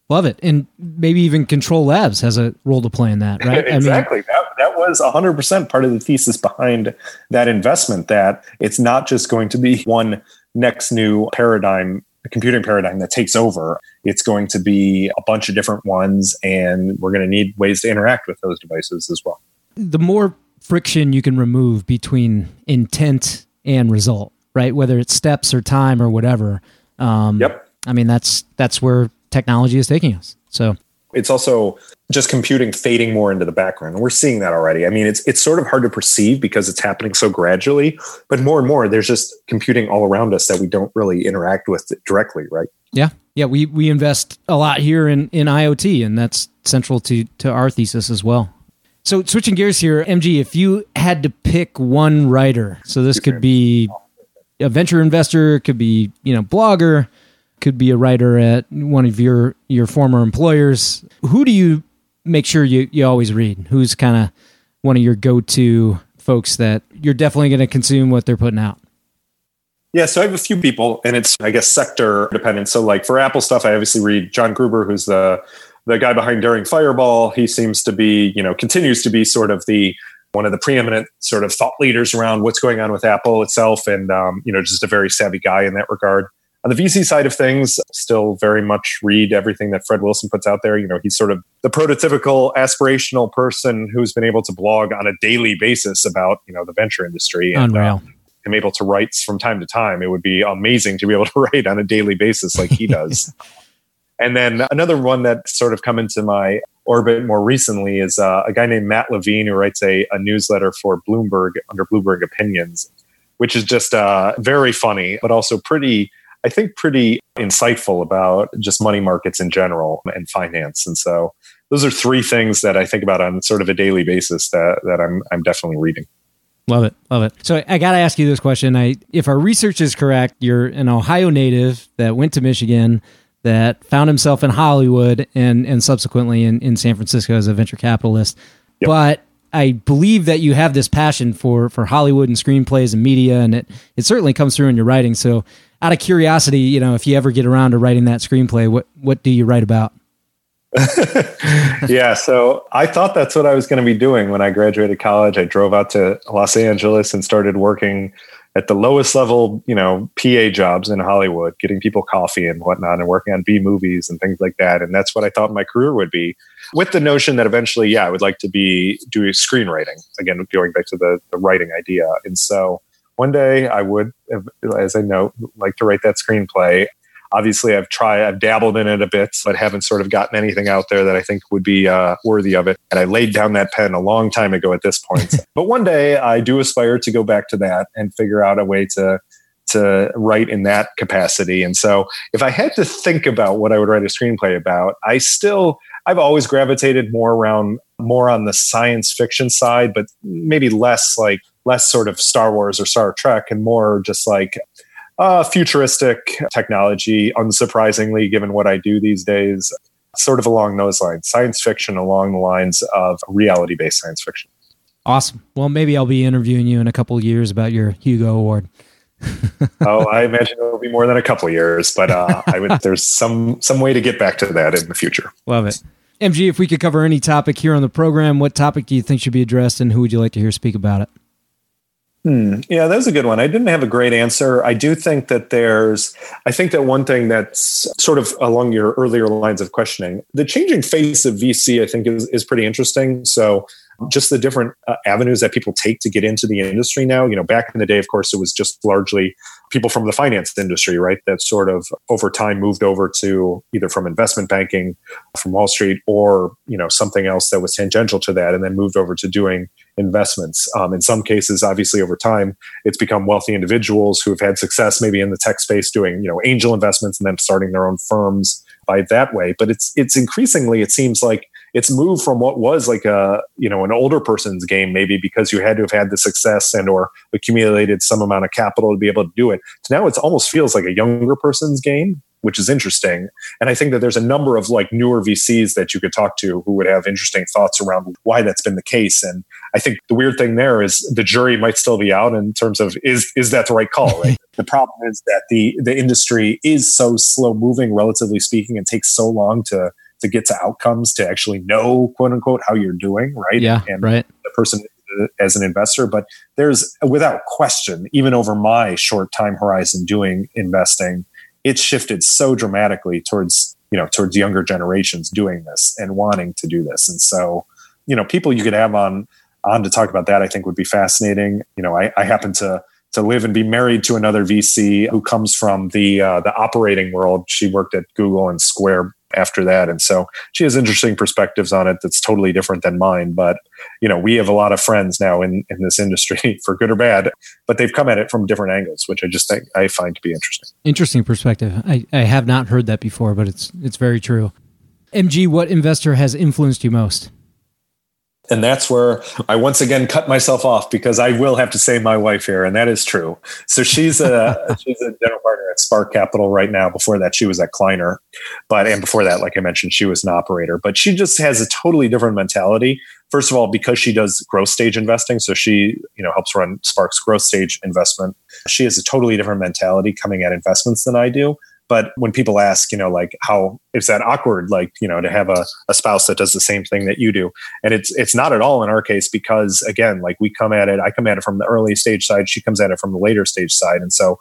Love it, and maybe even Control Labs has a role to play in that, right? exactly. I mean, that, that was 100% part of the thesis behind that investment. That it's not just going to be one next new paradigm computing paradigm that takes over it's going to be a bunch of different ones and we're going to need ways to interact with those devices as well the more friction you can remove between intent and result right whether it's steps or time or whatever um, yep i mean that's that's where technology is taking us so it's also just computing fading more into the background. And we're seeing that already. I mean, it's it's sort of hard to perceive because it's happening so gradually, but more and more there's just computing all around us that we don't really interact with directly, right? Yeah. Yeah, we we invest a lot here in in IoT and that's central to to our thesis as well. So switching gears here, MG, if you had to pick one writer, so this could be a venture investor, could be, you know, blogger, could be a writer at one of your your former employers. Who do you make sure you, you always read? Who's kind of one of your go to folks that you're definitely going to consume what they're putting out? Yeah, so I have a few people, and it's I guess sector dependent. So like for Apple stuff, I obviously read John Gruber, who's the the guy behind Daring Fireball. He seems to be, you know, continues to be sort of the one of the preeminent sort of thought leaders around what's going on with Apple itself, and um, you know, just a very savvy guy in that regard. On the VC side of things, still very much read everything that Fred Wilson puts out there. You know, he's sort of the prototypical aspirational person who's been able to blog on a daily basis about, you know, the venture industry. And, Unreal. Uh, am able to write from time to time. It would be amazing to be able to <laughs> write on a daily basis like he <laughs> does. and then another one that sort of come into my orbit more recently is uh, a guy named Matt Levine who writes a, a, newsletter for Bloomberg under Bloomberg Opinions, which is just uh, very funny, but also pretty I think, pretty insightful about just money markets in general and finance. And so those are three things that I think about on sort of a daily basis that, that I'm, I'm definitely reading. Love it. Love it. So I got to ask you this question. I, if our research is correct, you're an Ohio native that went to Michigan, that found himself in Hollywood and, and subsequently in, in San Francisco as a venture capitalist. Yep. But I believe that you have this passion for for Hollywood and screenplays and media, and it it certainly comes through in your writing. So out of curiosity, you know, if you ever get around to writing that screenplay, what what do you write about? <laughs> yeah, so I thought that's what I was going to be doing when I graduated college. I drove out to Los Angeles and started working at the lowest level, you know, PA jobs in Hollywood, getting people coffee and whatnot, and working on B movies and things like that. And that's what I thought my career would be, with the notion that eventually, yeah, I would like to be doing screenwriting again, going back to the, the writing idea. And so one day I would, as I know, like to write that screenplay. Obviously, I've tried, I've dabbled in it a bit, but haven't sort of gotten anything out there that I think would be uh, worthy of it. And I laid down that pen a long time ago at this point. <laughs> but one day I do aspire to go back to that and figure out a way to to write in that capacity. And so if I had to think about what I would write a screenplay about, I still I've always gravitated more around more on the science fiction side, but maybe less like less sort of Star Wars or Star Trek and more just like uh, futuristic technology, unsurprisingly, given what I do these days, sort of along those lines. Science fiction along the lines of reality based science fiction. Awesome. Well, maybe I'll be interviewing you in a couple years about your Hugo Award. <laughs> oh, I imagine it will be more than a couple years, but uh, I would. There's some some way to get back to that in the future. Love it. MG, if we could cover any topic here on the program, what topic do you think should be addressed, and who would you like to hear speak about it? Hmm. Yeah, that was a good one. I didn't have a great answer. I do think that there's, I think that one thing that's sort of along your earlier lines of questioning, the changing face of VC, I think is, is pretty interesting. So, just the different uh, avenues that people take to get into the industry now. You know, back in the day, of course, it was just largely people from the finance industry, right? That sort of over time moved over to either from investment banking from Wall Street or, you know, something else that was tangential to that and then moved over to doing investments. Um, in some cases, obviously, over time, it's become wealthy individuals who have had success maybe in the tech space doing, you know, angel investments and then starting their own firms by that way. But it's it's increasingly, it seems like it's moved from what was like a you know an older person's game maybe because you had to have had the success and or accumulated some amount of capital to be able to do it to now it almost feels like a younger person's game which is interesting. And i think that there's a number of like newer vcs that you could talk to who would have interesting thoughts around why that's been the case. And i think the weird thing there is the jury might still be out in terms of is is that the right call right? <laughs> The problem is that the the industry is so slow moving relatively speaking and takes so long to to get to outcomes to actually know quote unquote how you're doing right? Yeah and right. the person as an investor but there's without question even over my short time horizon doing investing it shifted so dramatically towards you know towards younger generations doing this and wanting to do this. And so you know people you could have on on to talk about that i think would be fascinating. You know i, I happen to to live and be married to another VC who comes from the uh, the operating world. She worked at Google and Square after that. And so she has interesting perspectives on it that's totally different than mine. But, you know, we have a lot of friends now in, in this industry <laughs> for good or bad, but they've come at it from different angles, which I just think I find to be interesting. Interesting perspective. I, I have not heard that before, but it's it's very true. MG, what investor has influenced you most? And that's where I once again cut myself off because I will have to say my wife here, and that is true. So she's a <laughs> she's a general partner at Spark Capital right now. Before that, she was at Kleiner, but and before that, like I mentioned, she was an operator. But she just has a totally different mentality. First of all, because she does growth stage investing, so she you know helps run Spark's growth stage investment. She has a totally different mentality coming at investments than I do. But when people ask, you know, like how is that awkward, like, you know, to have a, a spouse that does the same thing that you do. And it's it's not at all in our case because again, like we come at it, I come at it from the early stage side, she comes at it from the later stage side. And so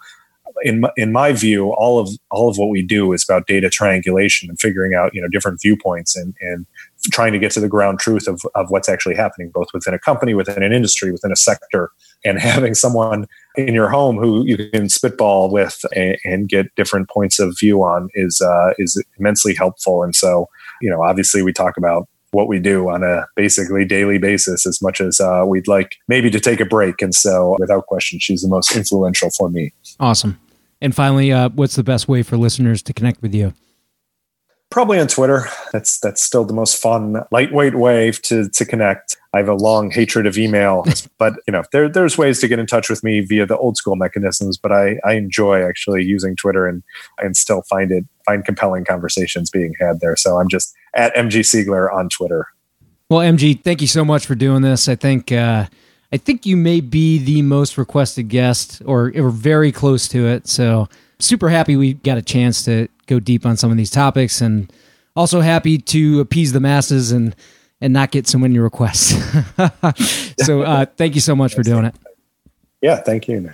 in my, in my view, all of all of what we do is about data triangulation and figuring out you know different viewpoints and and trying to get to the ground truth of of what's actually happening, both within a company, within an industry, within a sector, and having someone in your home who you can spitball with and, and get different points of view on is uh, is immensely helpful. And so, you know, obviously, we talk about what we do on a basically daily basis as much as uh, we'd like maybe to take a break. And so, without question, she's the most influential for me. Awesome. And finally, uh, what's the best way for listeners to connect with you? Probably on Twitter. That's that's still the most fun, lightweight way to to connect. I have a long hatred of email, <laughs> but you know there there's ways to get in touch with me via the old school mechanisms. But I I enjoy actually using Twitter and and still find it find compelling conversations being had there. So I'm just at MG Siegler on Twitter. Well, MG, thank you so much for doing this. I think. Uh, I think you may be the most requested guest, or, or very close to it. So super happy we got a chance to go deep on some of these topics, and also happy to appease the masses and and not get so many requests. <laughs> so uh, thank you so much for doing it. Yeah, thank you.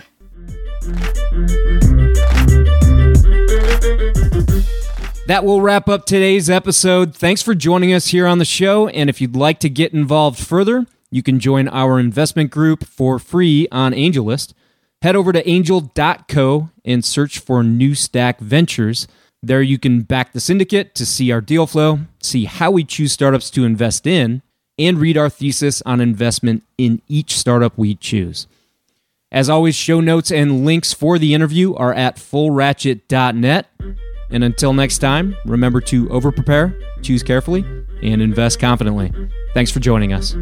That will wrap up today's episode. Thanks for joining us here on the show. And if you'd like to get involved further, you can join our investment group for free on AngelList. Head over to angel.co and search for New Stack Ventures. There you can back the syndicate to see our deal flow, see how we choose startups to invest in, and read our thesis on investment in each startup we choose. As always, show notes and links for the interview are at fullratchet.net. And until next time, remember to overprepare, choose carefully, and invest confidently. Thanks for joining us.